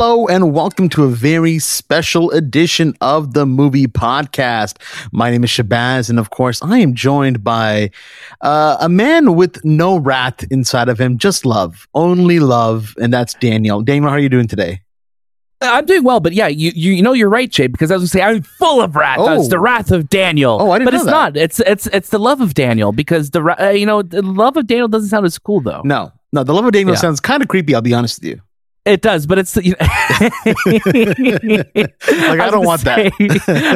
Hello and welcome to a very special edition of the Movie Podcast. My name is Shahbaz, and of course, I am joined by uh, a man with no wrath inside of him, just love, only love, and that's Daniel. Daniel, how are you doing today? I'm doing well, but yeah, you, you you know you're right, Jay, because I was gonna say I'm full of wrath. Oh. It's the wrath of Daniel. Oh, I didn't know. but it's that. not. It's it's it's the love of Daniel because the uh, you know the love of Daniel doesn't sound as cool though. No, no, the love of Daniel Yeah. sounds kind of creepy. I'll be honest with you. It does, but it's you know, like I don't want that.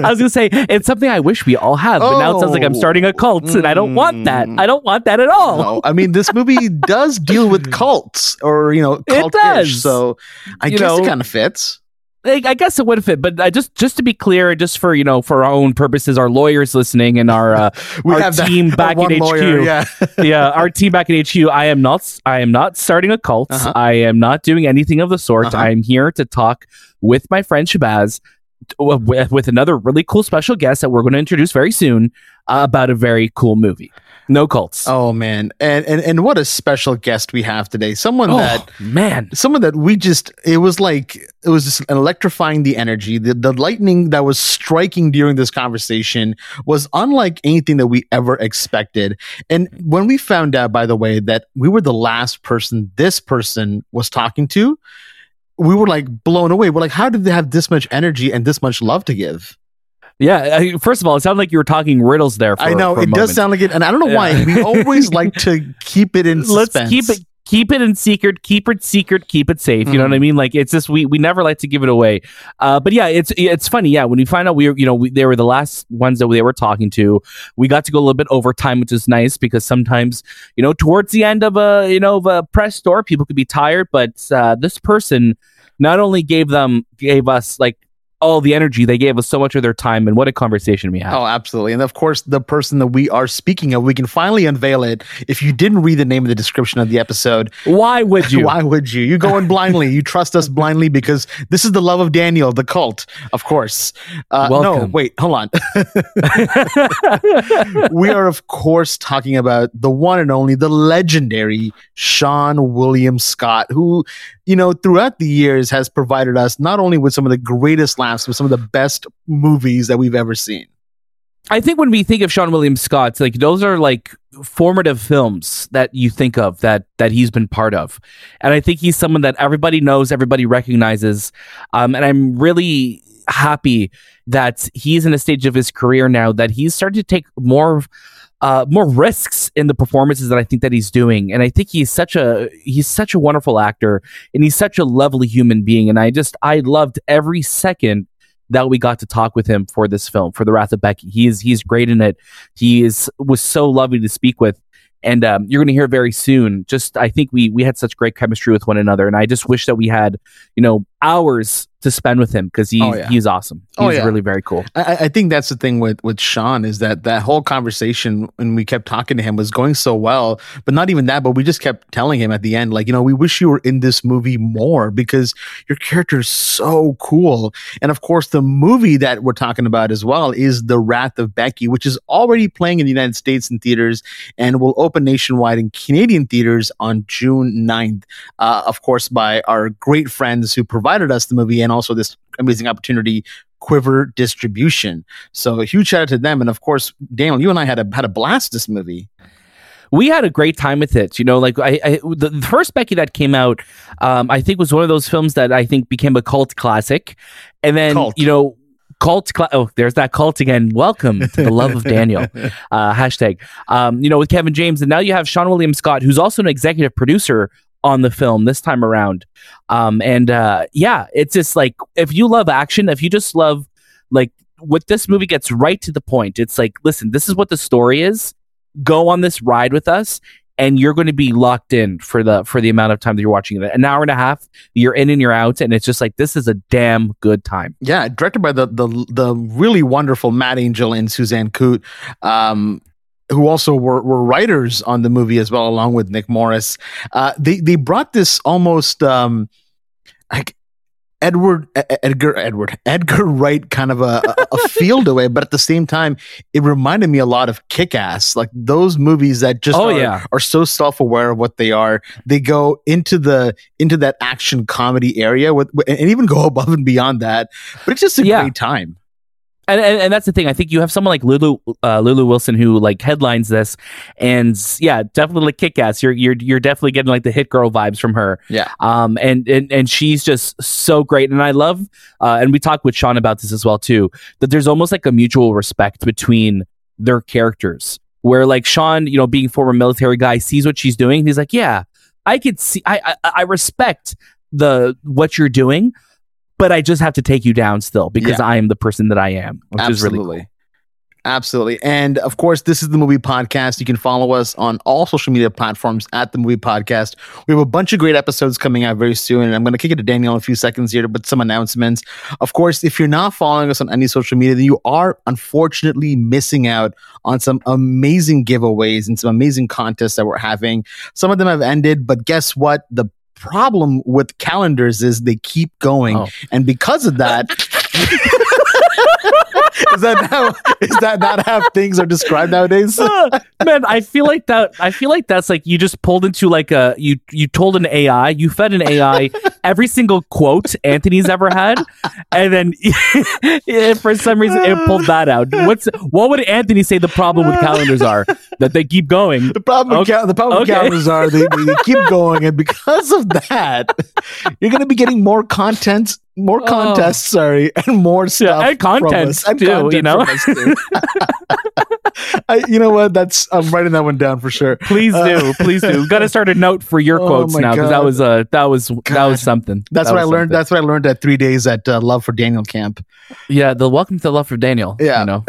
I was gonna say it's something I wish we all have, but now it sounds like I'm starting a cult, and I don't want that. Mm. I don't want that at all. No, I mean this movie does deal with cults, or you know, It does. So I You guess it kind of fits. I I guess it would fit, but uh, just just to be clear, just for you know, for our own purposes, our lawyers listening and our uh, We our have that- team back in HQ. lawyer, yeah. yeah, our team back in HQ. I am not. I am not starting a cult. Uh-huh. I am not doing anything of the sort. Uh-huh. I am here to talk with my friend Shahbaz, with, with another really cool special guest that we're going to introduce very soon uh, about a very cool movie. No cults. Oh man, and and and what a special guest we have today! Someone Oh, that man. someone that we just it was like it was just electrifying the energy the, the lightning that was striking during this conversation was unlike anything that we ever expected and when we found out by the way that we were the last person this person was talking to we were like blown away we're like how did they have this much energy and this much love to give Yeah. I, first of all, it sounded like you were talking riddles there. For, i know it does moment. sound like it and i don't know why we always like to keep it in Let's suspense keep it. Keep it in secret. Keep it secret. Keep it safe. You know Mhm. what I mean? Like it's just we we never like to give it away. Uh, but yeah, it's it's funny. Yeah, when we find out we were you know we, they were the last ones that they were talking to, we got to go a little bit over time, which is nice because sometimes you know towards the end of a you know of a press store, people could be tired. But uh, this person not only gave them gave us like all the energy, they gave us so much of their time, and what a conversation we had. Oh, absolutely. And of course, the person that we are speaking of, we can finally unveil it. If you didn't read the name of the description of the episode, Why would you? why would you? You go in blindly. You trust us blindly because this is the love of Daniel, the cult, of course. Uh, no, wait, hold on. we are, of course, talking about the one and only, the legendary Seann William Scott, who, you know, throughout the years has provided us not only with some of the greatest laughs, but some of the best movies that we've ever seen. I think when we think of Seann William Scott, like those are like formative films that you think of that that he's been part of, and I think he's someone that everybody knows, everybody recognizes, um, and I'm really happy that he's in a stage of his career now that he's starting to take more. Uh, more risks in the performances that I think that he's doing, and I think he's such a he's such a wonderful actor, and he's such a lovely human being, and I just I loved every second that we got to talk with him for this film for the wrath of becky. He is he's great in it. He is was so lovely to speak with. And um, you're going to hear very soon just i think we we had such great chemistry with one another. And i just wish that we had you know hours to spend with him because he's Oh, yeah. he's awesome he's Oh, yeah. really very cool I, I- think that's the thing with with Seann is that that whole conversation when we kept talking to him was going so well, but not even that. But we just kept telling him at the end, like you know, we wish you were in this movie more because your character is so cool. And of course, the movie that we're talking about as well is The Wrath of Becky, which is already playing in the United States in theaters and will open nationwide in Canadian theaters on June 9th. Uh, of course, by our great friends who provided us the movie and also this amazing opportunity Quiver Distribution. So a huge shout out to them, and of course, Daniel, you and I had a had a blast this movie. we had a great time with it. You know, like I, I the, the first Becky that came out, um, I think was one of those films that I think became a cult classic, and then Cult. you know. Cult, cla- oh, there's that cult again. Welcome to the love of Daniel. Uh, hashtag. Um, you know, with Kevin James, and now you have Seann William Scott, who's also an executive producer on the film this time around. Um, and uh, yeah, it's just like if you love action, if you just love like what this movie gets right to the point. It's like, listen, this is what the story is. Go on this ride with us, and you're going to be locked in for the for the amount of time that you're watching it. An hour and a half, you're in and you're out, and it's just like this is a damn good time. Yeah, directed by the the the really wonderful Matt Angel and Suzanne Coote, um, who also were, were writers on the movie as well, along with Nick Morris. Uh, they they brought this almost um, like Edward Edgar Edward Edgar Wright kind of a, a, a field away, but at the same time, it reminded me a lot of Kick Ass, like those movies that just Oh, are, yeah. are so self aware of what they are. They go into the into that action comedy area with and even go above and beyond that. But it's just a Yeah. great time. And, and and that's the thing. I think you have someone like Lulu uh, Lulu Wilson who like headlines this, and yeah, definitely like kick ass. You're you're you're definitely getting like the hit girl vibes from her. Yeah. Um, and and and she's just so great. And I love, uh, and we talked with Seann about this as well too. That there's almost like a mutual respect between their characters, where like Seann, you know, being former military guy, sees what she's doing. He's like, yeah, I could see. I I, I respect the what you're doing. But I just have to take you down still because Yeah. I am the person that I am, which is really cool. Absolutely. And of course, this is the movie podcast. You can follow us on all social media platforms at the movie podcast. We have a bunch of great episodes coming out very soon. And I'm going to kick it to Daniel in a few seconds here but some announcements. Of course, if you're not following us on any social media, then you are unfortunately missing out on some amazing giveaways and some amazing contests that we're having. Some of them have ended, but guess what? The problem with calendars is they keep going. Oh. And because of that, is that how is that not how things are described nowadays? Man, I feel like that. I feel like that's like you just pulled into like a you you told an AI, you fed an AI every single quote Anthony's ever had, and then for some reason it pulled that out. What's what would Anthony say the problem with calendars are that they keep going? The problem with cal- the problem with Okay. calendars are they, they keep going, and because of that, you're going to be getting more content, more Oh. contests, sorry, and more stuff and from us, too, content you know? too. I, you know what? That's I'm writing that one down for sure. Please Uh, do, please do. Got to start a note for your Oh quotes now because that God. was uh that was that was something. That's That what I learned. something. That's what I learned at three days at uh, Love for Daniel camp. yeah. The welcome to love for Daniel. Yeah. you know.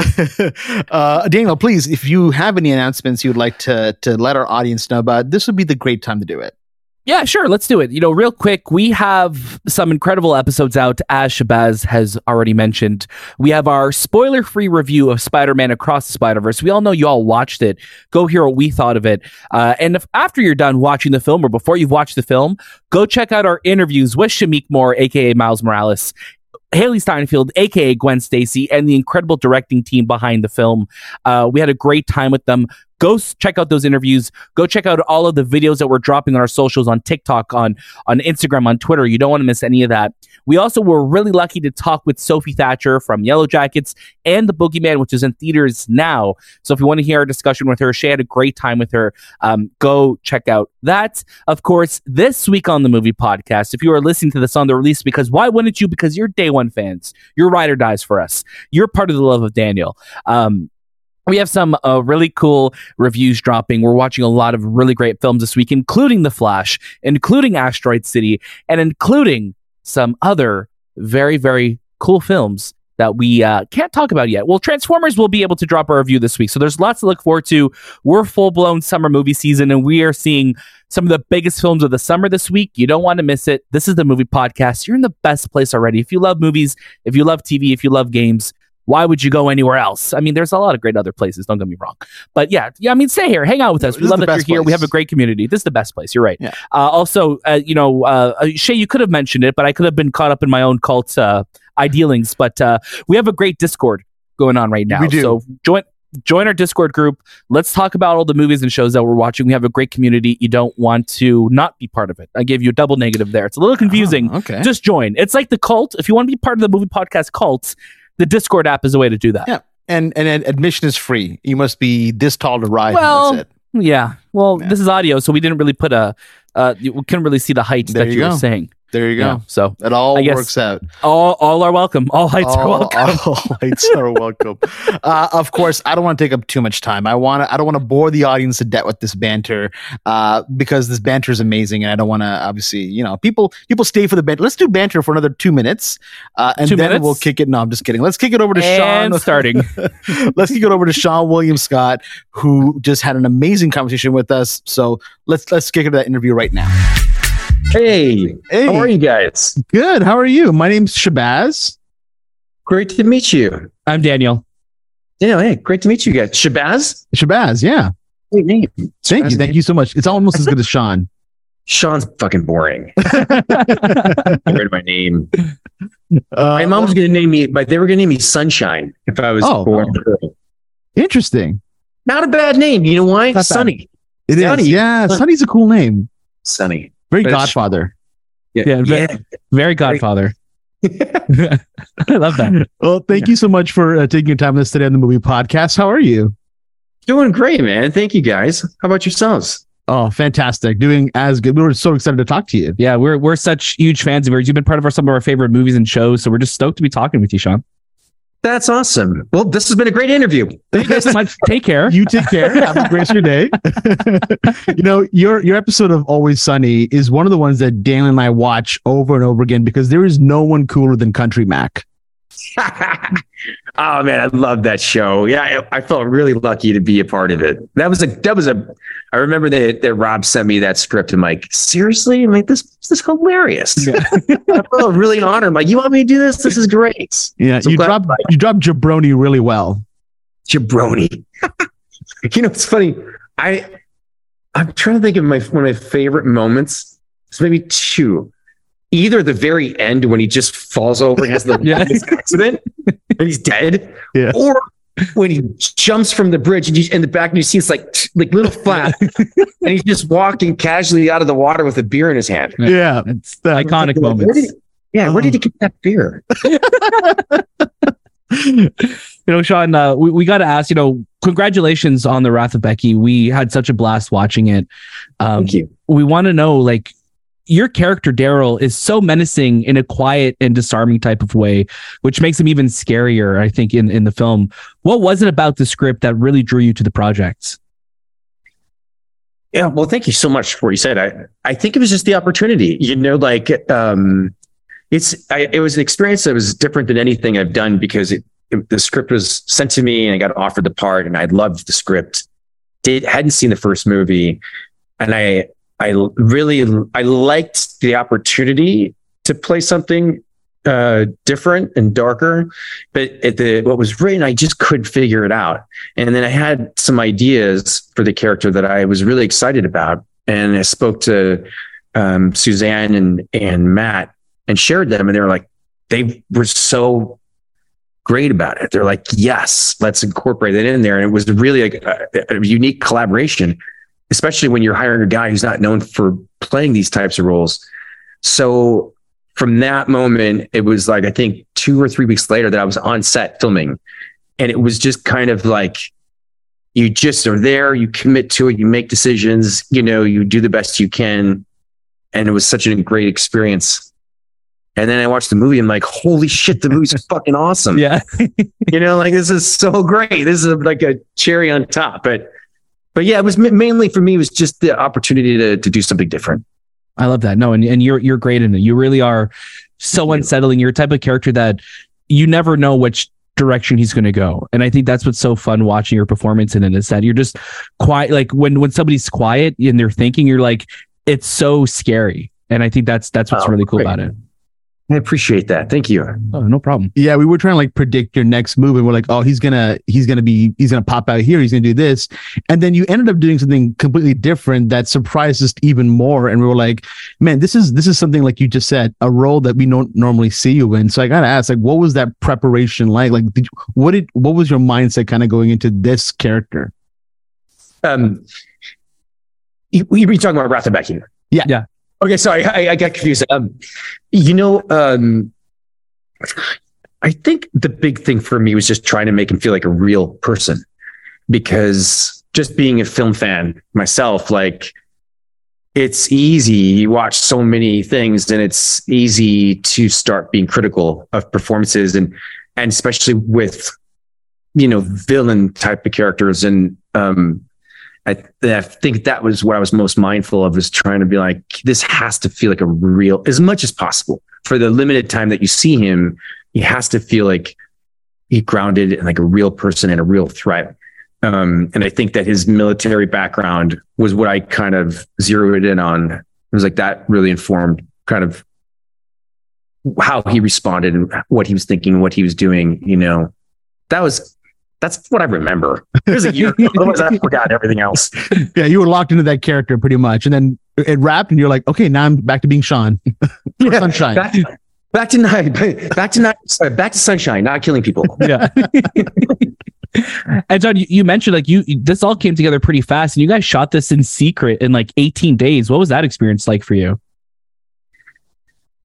uh, Daniel, please, if you have any announcements you'd like to to let our audience know about, this would be the great time to do it. Yeah, sure. Let's do it. You know, real quick, we have some incredible episodes out, as Shahbaz has already mentioned. We have our spoiler free review of Spider Man Across the Spider Verse. We all know you all watched it. Go hear what we thought of it. Uh, and if after you're done watching the film or before you've watched the film, go check out our interviews with Shameik Moore, aka Miles Morales. Hailee Steinfeld, aka Gwen Stacy, and the incredible directing team behind the film. Uh, we had a great time with them. Go check out those interviews. Go check out all of the videos that we're dropping on our socials, on TikTok, on on Instagram, on Twitter. You don't want to miss any of that. We also were really lucky to talk with Sophie Thatcher from Yellowjackets and The Boogeyman, which is in theaters now. So if you want to hear our discussion with her, she had a great time with her. Um, go check out that. Of course, this week on the movie podcast, if you are listening to this on the release, because why wouldn't you? Because you're day one fans. You're ride or dies for us. You're part of the love of Daniel. Um, we have some uh, really cool reviews dropping. We're watching a lot of really great films this week, including The Flash, including Asteroid City, and including some other very, very cool films that we uh, can't talk about yet. Well, Transformers will be able to drop a review this week. So there's lots to look forward to. We're full blown summer movie season, and we are seeing some of the biggest films of the summer this week. You don't want to miss it. This is the movie podcast. You're in the best place already. If you love movies, if you love TV, if you love games, why would you go anywhere else? I mean, there's a lot of great other places. Don't get me wrong, but yeah, yeah. I mean, stay here, hang out with us. This We love that you're here. We have a great community. This is the best place. You're right. Yeah. Uh, also, uh, you know, uh, uh, Shay, you could have mentioned it, but I could have been caught up in my own cult uh, idealings. But uh, we have a great Discord going on right now. We do. So join join our Discord group. Let's talk about all the movies and shows that we're watching. We have a great community. You don't want to not be part of it. I gave you a double negative there. It's a little confusing. Oh, okay. Just join. It's like the cult. If you want to be part of the movie podcast cult, the Discord app is a way to do that. Yeah. and and ad- admission is free. You must be this tall to ride. and Well, that's it. Yeah. Well, Yeah. this is audio, so we didn't really put a. Uh, we couldn't really see the height There that you you, were saying. There you go. Yeah. So It all I guess- works out. all all are welcome. All heights are welcome. all heights are welcome. Uh, of course, I don't want to take up too much time. I want to. I don't want to bore the audience to death with this banter uh, because this banter is amazing, and I don't want to. Obviously, you know, people people stay for the banter. Let's do banter for another two minutes, uh, and Two then minutes? we'll kick it. No, I'm just kidding. Let's kick it over to and Seann. starting. let's kick it over to Seann William Scott, who just had an amazing conversation with us. So let's let's kick it to that interview right now. Hey, Hey, how are you guys? good. How are you? My name's Shahbaz. Great to meet you. I'm Daniel. Yeah, hey, great to meet you guys. Shahbaz? Shahbaz, yeah. Great name. Thank you. Thank you so much. It's almost as good as Seann. Seann's fucking boring. Rid of my name. Uh, My mom was gonna name me, but they were gonna name me Sunshine if I was Oh. born. girl. interesting. Not a bad name. You know why? Sunny. It is. Sonny. Yeah, Sunny's a cool name. Sunny. Very But Godfather. Yeah, ve- Very Godfather. I love that. Well, thank you so much for uh, taking your time with us today on the movie podcast. How are you? Doing great, man. Thank you guys. How about yourselves? Oh, fantastic. Doing as good. We were so excited to talk to you. Yeah, we're we're such huge fans of yours. You've been part of our, some of our favorite movies and shows, so we're just stoked to be talking with you, Seann. That's awesome. Well, this has been a great interview. Thank you so much. Take care. You take care. Have a great your day. you know, your your episode of Always Sunny is one of the ones that Dan and I watch over and over again because there is no one cooler than Country Mac. oh man, I love that show. Yeah, I, I felt really lucky to be a part of it. That was a that was a. I remember that that Rob sent me that script. I'm like, seriously? I'm like, this this is hilarious. I felt really honored. I'm like, you want me to do this? This is great. Yeah, So you dropped you dropped jabroni really well. Jabroni. you know, it's funny. I I'm trying to think of my one of my favorite moments. It's maybe two. Either the very end when he just falls over and has the Yeah. accident and he's dead, Yeah. or when he jumps from the bridge and you, in the back and you see it's like like little flap and he's just walking casually out of the water with a beer in his hand. Yeah. Yeah, It's the iconic Where moments. did yeah, where did he get that beer? you know, Seann, uh, we, we got to ask, you know, congratulations on the Wrath of Becky. We had such a blast watching it. Um, Thank you. we want to know, like, your character Daryl is so menacing in a quiet and disarming type of way, which makes him even scarier. I think in in the film. What was it about the script that really drew you to the project? Yeah, well, thank you so much for what you said. I, I think it was just the opportunity. You know, like um, it's I, it was an experience that was different than anything I've done because it, it- the script was sent to me and I got offered the part and I loved the script. Did hadn't seen the first movie, and I I really I liked the opportunity to play something uh, different and darker, but at the what was written, I just couldn't figure it out. And then I had some ideas for the character that I was really excited about. And I spoke to um, Suzanne and, and Matt and shared them. And they were like, they were so great about it. They're like, yes, let's incorporate it in there. And it was really a, a, a unique collaboration, especially when you're hiring a guy who's not known for playing these types of roles. So from that moment, it was like, I think two or three weeks later that I was on set filming. And it was just kind of like, you just are there, you commit to it, you make decisions, you know, you do the best you can. And it was such a great experience. And then I watched the movie and like, holy shit, the movie's fucking awesome. Yeah, You know, like this is so great. This is like a cherry on top. But but yeah, it was mainly for me, it was just the opportunity to to do something different. I love that. No, and, and you're you're great in it. You really are so unsettling. You're a type of character that you never know which direction he's going to go. And I think that's what's so fun watching your performance in it is that you're just quiet. Like when when somebody's quiet and they're thinking, you're like, it's so scary. And I think that's that's what's Oh, really cool great. about it. I appreciate that. Thank you. Oh, no problem. Yeah, we were trying to like predict your next move, and we're like, oh, he's gonna he's gonna be he's gonna pop out here, he's gonna do this, and then you ended up doing something completely different that surprised us even more, and we were like, man, this is this is something like you just said, a role that we don't normally see you in. So I gotta ask, like, what was that preparation like? Like, did you, what did what was your mindset kind of going into this character? Um, you, you were talking about Wrath of Becky. Yeah. Yeah. Okay, sorry, I, I got confused. Um, you know, um, I think the big thing for me was just trying to make him feel like a real person, because just being a film fan myself, like it's easy. You watch so many things, and it's easy to start being critical of performances, and and especially with you know villain type of characters and um I, I think that was what I was most mindful of is trying to be like, this has to feel like a real, as much as possible for the limited time that you see him, he has to feel like he grounded and like a real person and a real threat. Um, and I think that his military background was what I kind of zeroed in on. It was like that really informed kind of how he responded and what he was thinking, what he was doing. You know, that was that's what I remember. It was a year ago. Otherwise, I forgot everything else. Yeah, you were locked into that character pretty much, and then it wrapped, and you're like, okay, now I'm back to being Seann. Yeah, Sunshine. Back, back to night. Back to night. Sorry, back to sunshine. Not killing people. yeah. and John, you, you mentioned like you this all came together pretty fast, and you guys shot this in secret in like 18 days. What was that experience like for you?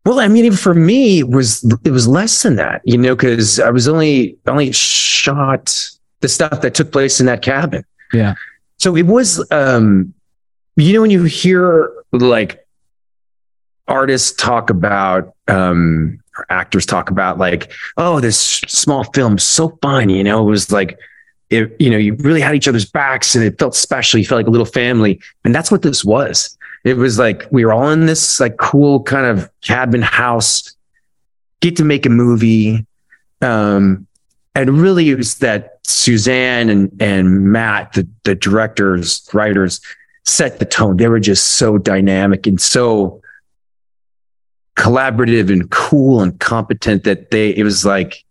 Well, I mean, even for me, it was it was less than that, you know, because I was only only shot the stuff that took place in that cabin. Yeah. So it was, um, you know, when you hear like artists talk about, um, or actors talk about like, oh, this small film so fun, you know, it was like, it, you know, you really had each other's backs and it felt special. You felt like a little family, and that's what this was it was like we were all in this like cool kind of cabin house get to make a movie. Um and really it was that suzanne and and matt the the directors writers set the tone. They were just so dynamic and so collaborative and cool and competent that they it was like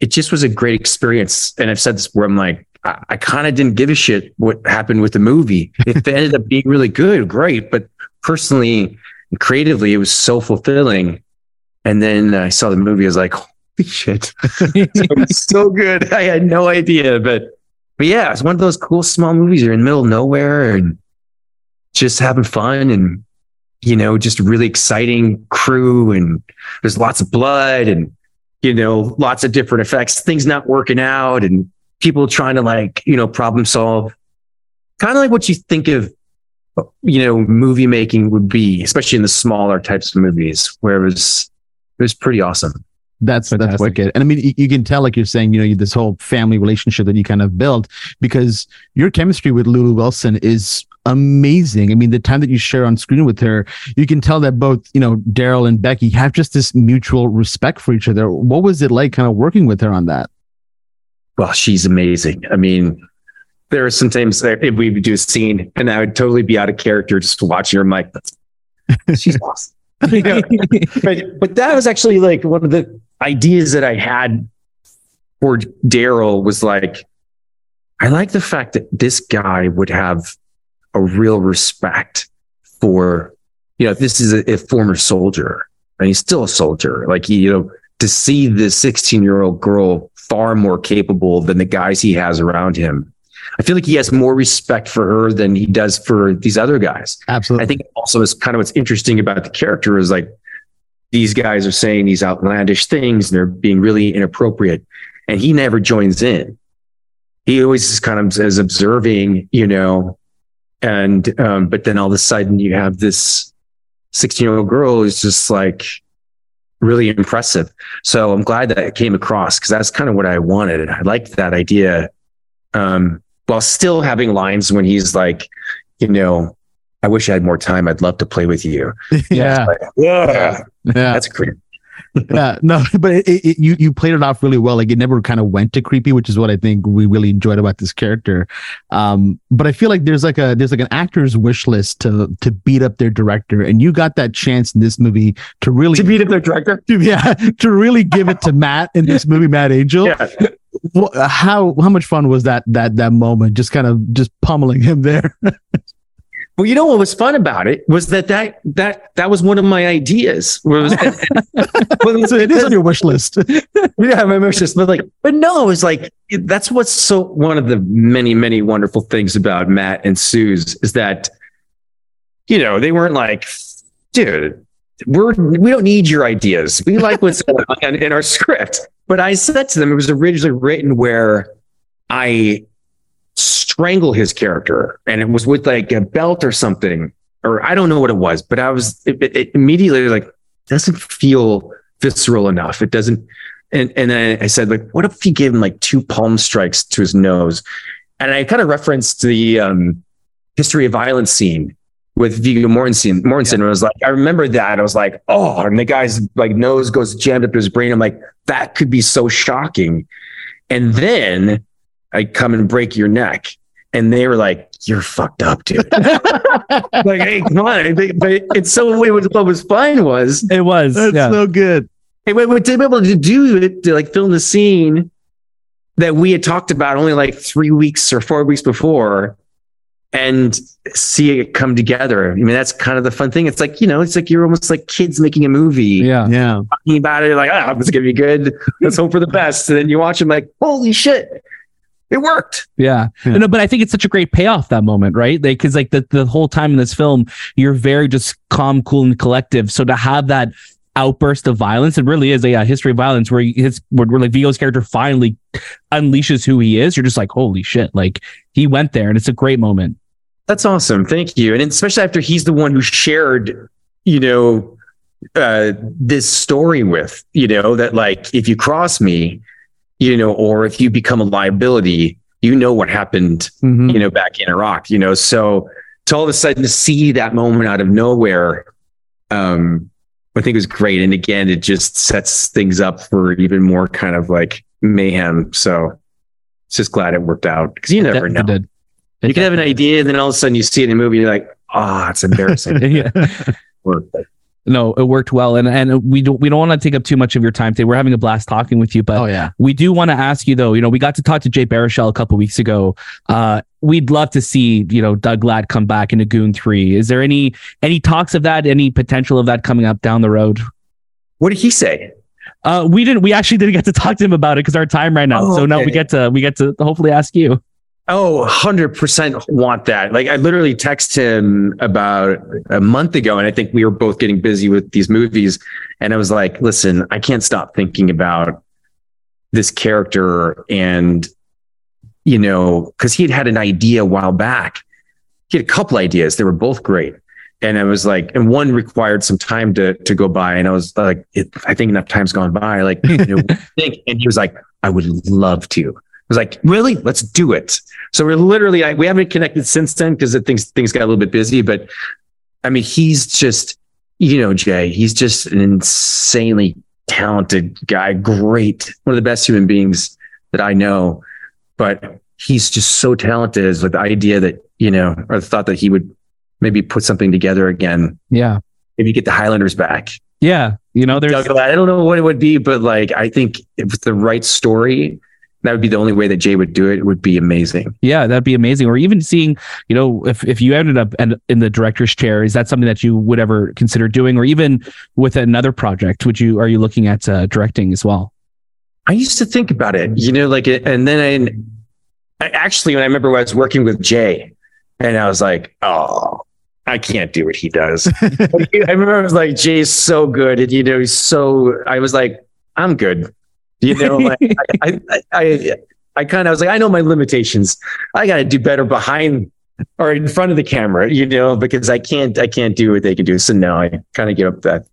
it just was a great experience. And i've said this where i'm like I, I kind of didn't give a shit what happened with the movie. If it ended up being really good, great. But personally, and creatively, it was so fulfilling. And then I saw the movie. I was like, holy shit, it was so good. I had no idea, but but yeah, it's one of those cool small movies. You're in the middle of nowhere and just having fun and you know, just really exciting crew and there's lots of blood and you know, lots of different effects, things not working out and people trying to like, you know, problem solve. Kind of like what you think of, you know, movie making would be, especially in the smaller types of movies where it was, it was pretty awesome. That's that's Fantastic. wicked, and I mean, you, you can tell, like you're saying, you know, this whole family relationship that you kind of built because your chemistry with Lulu Wilson is amazing. I mean, the time that you share on screen with her, you can tell that both, you know, Daryl and Becky have just this mutual respect for each other. What was it like, kind of working with her on that? Well, she's amazing. I mean, there are sometimes that if we would do a scene and I would totally be out of character just watching her. I'm like, she's awesome. You know? but, but that was actually like one of the ideas that I had for Daryl was like, I like the fact that this guy would have a real respect for, you know, this is a, a former soldier and he's still a soldier. Like, he, you know, to see this 16 year old girl far more capable than the guys he has around him. I feel like he has more respect for her than he does for these other guys. Absolutely. I think also is kind of what's interesting about the character is like these guys are saying these outlandish things and they're being really inappropriate, and he never joins in. He always is kind of is observing, you know, and um, but then all of a sudden you have this 16 year old girl who's just like really impressive. So I'm glad that it came across because that's kind of what I wanted. I liked that idea. Um, while still having lines when he's like, you know, I wish I had more time. I'd love to play with you. yeah, Like, yeah, yeah. that's great. Yeah, no, but it, it, you you played it off really well. Like it never kind of went to creepy, which is what I think we really enjoyed about this character. Um, but I feel like there's like a there's like an actor's wish list to to beat up their director, and you got that chance in this movie to really To beat up their director. to, yeah to really give it to Matt in this movie, Matt Angel. Yeah. How how much fun was that that that moment? Just kind of just pummeling him there. Well, you know what was fun about it was that that that that was one of my ideas. Was, well, so it is on your wish list. yeah, my emotions, but like, but no, it was like that's what's so one of the many, many wonderful things about Matt and Sue's is that, you know, they weren't like, dude, we're we don't need your ideas. We like what's in our script. But I said to them, it was originally written where I strangle his character, and it was with like a belt or something, or I don't know what it was, but I was it, it- immediately like doesn't feel visceral enough. It doesn't. And and then I said like, what if he gave him like two palm strikes to his nose? And I kind of referenced the um, history of violence scene with Viggo Mortensen. Mortensen was like, I remember that. I was like, oh, and the guy's like nose goes jammed up to his brain. I'm like, that could be so shocking. And then I come and break your neck. And they were like, you're fucked up, dude. like, hey, come on. But, but it's so what was, what was fun was It was. That's yeah. so good. Hey, wait, wait, to be able to do it, to like film the scene that we had talked about only like three weeks or four weeks before, and see it come together. I mean, that's kind of the fun thing. It's like, you know, it's like you're almost like kids making a movie. Yeah. Yeah. Talking about it, like, ah, it's gonna be good. Let's hope for the best. And then you watch them like, holy shit, it worked. Yeah. Yeah. No, but I think it's such a great payoff that moment, right? Like, cause like the, the whole time in this film, you're very just calm, cool, and collective. So to have that outburst of violence, it really is a, history of violence where his, where, where like Viggo's character finally unleashes who he is. You're just like, holy shit. Like he went there and it's a great moment. That's awesome. Thank you. And especially after he's the one who shared, you know, uh, this story with, you know, that like if you cross me, you know, or if you become a liability, you know what happened, Mhm. you know, back in Iraq, you know. So to all of a sudden to see that moment out of nowhere, um, I think it was great. And again, it just sets things up for even more kind of like mayhem. So it's just glad it worked out because you never know. did. You can have an idea, and then all of a sudden you see it in a movie, you're like, ah, it's embarrassing. yeah. No, it worked well. And and we don't we don't want to take up too much of your time today. We're having a blast talking with you, but Oh yeah. We do want to ask you though, you know, we got to talk to Jay Baruchel a couple weeks ago. Uh, we'd love to see, you know, Doug Glatt come back into Goon 3. Is there any any talks of that, any potential of that coming up down the road? What did he say? Uh, we didn't we actually didn't get to talk to him about it because our time right now. Oh, so now we get to we get to hopefully ask you. Oh, 100% want that. Like I literally texted him about a month ago and I think we were both getting busy with these movies and I was like, listen, I can't stop thinking about this character and you know, cuz he had had an idea a while back. He had a couple ideas. They were both great. And I was like, and one required some time to to go by and I was like, I think enough time's gone by like, you know, think and he was like, I would love to. I was like, really? Let's do it. So we're literally like, we haven't connected since then because things things got a little bit busy. But I mean, he's just, you know, Jay, he's just an insanely talented guy, great, one of the best human beings that I know. But he's just so talented as with the idea that, you know, or the thought that he would maybe put something together again. Yeah. Maybe get the Highlanders back. Yeah. You know, there's I don't know what it would be, but like I think if the right story, that would be the only way that Jay would do it. It would be amazing. yeah, that'd be amazing. Or even seeing, you know, if if you ended up in, in the director's chair, is that something that you would ever consider doing? Or even with another project, would you are you looking at uh, directing as well? I used to think about it, you know, like, and then I, I actually, when I remember when I was working with Jay, and I was like, oh, I can't do what he does. I remember I was like, Jay's so good, and you know, he's so. I was like, I'm good, you know, like I, I, I, I kind of was like, I know my limitations. I got to do better behind or in front of the camera, you know, because I can't, I can't do what they can do. So now I kind of give up that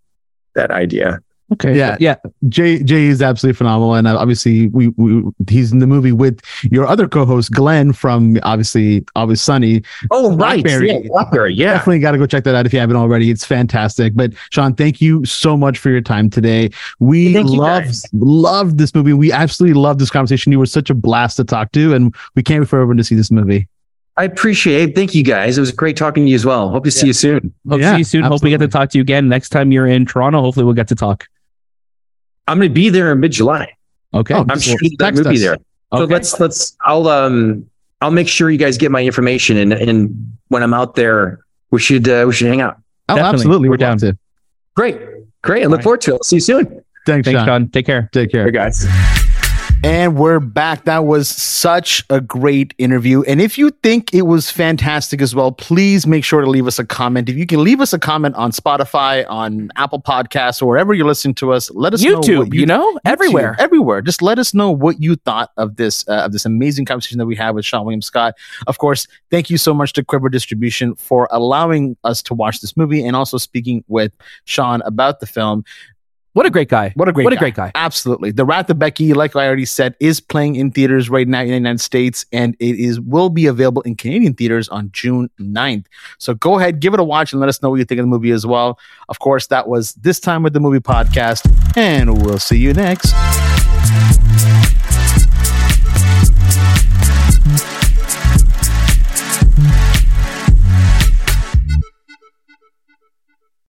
that idea. Okay. Yeah. Yeah. Jay Jay is absolutely phenomenal, and uh, obviously we, we he's in the movie with your other co-host Glenn from obviously Always Sunny. Oh, right, Blackberry. yeah, Blackberry, yeah. Definitely got to go check that out if you haven't already. It's fantastic. But Seann, thank you so much for your time today. We Thank you, love this movie. We absolutely love this conversation. You were such a blast to talk to, and we can't wait for everyone to see this movie. I appreciate it. Thank you guys. It was great talking to you as well. Hope to see you soon. Hope to Yeah, see you soon. Hope we get to talk to you again next time you're in Toronto. Hopefully we'll get to talk. I'm going to be there in mid July. Okay. Oh, I'm Just sure text that movie us. there. So Okay. let's let's I'll um I'll make sure you guys get my information and and when I'm out there we should uh, we should hang out. Oh, Definitely. absolutely. We're We'd love down. to. Great. Great. I look right. forward to it. I'll see you soon. Thanks, Thanks, Seann. Seann. Take care. Take care. Hey guys. And we're back. That was such a great interview. And if you think it was fantastic as well, please make sure to leave us a comment. If you can leave us a comment on Spotify, on Apple Podcasts, or wherever you're listening to us, let us know. YouTube, what you, know, everywhere. Everywhere. Just let us know what you thought of this uh, of this amazing conversation that we had with Seann William Scott. Of course, thank you so much to Quiver Distribution for allowing us to watch this movie and also speaking with Seann about the film. What a great guy. What a great What a guy. great guy. Absolutely. The Wrath of Becky, like I already said, is playing in theaters right now in the United States and it is will be available in Canadian theaters on June 9th. So go ahead, give it a watch and let us know what you think of the movie as well. Of course, that was this time with the movie podcast, and we'll see you next.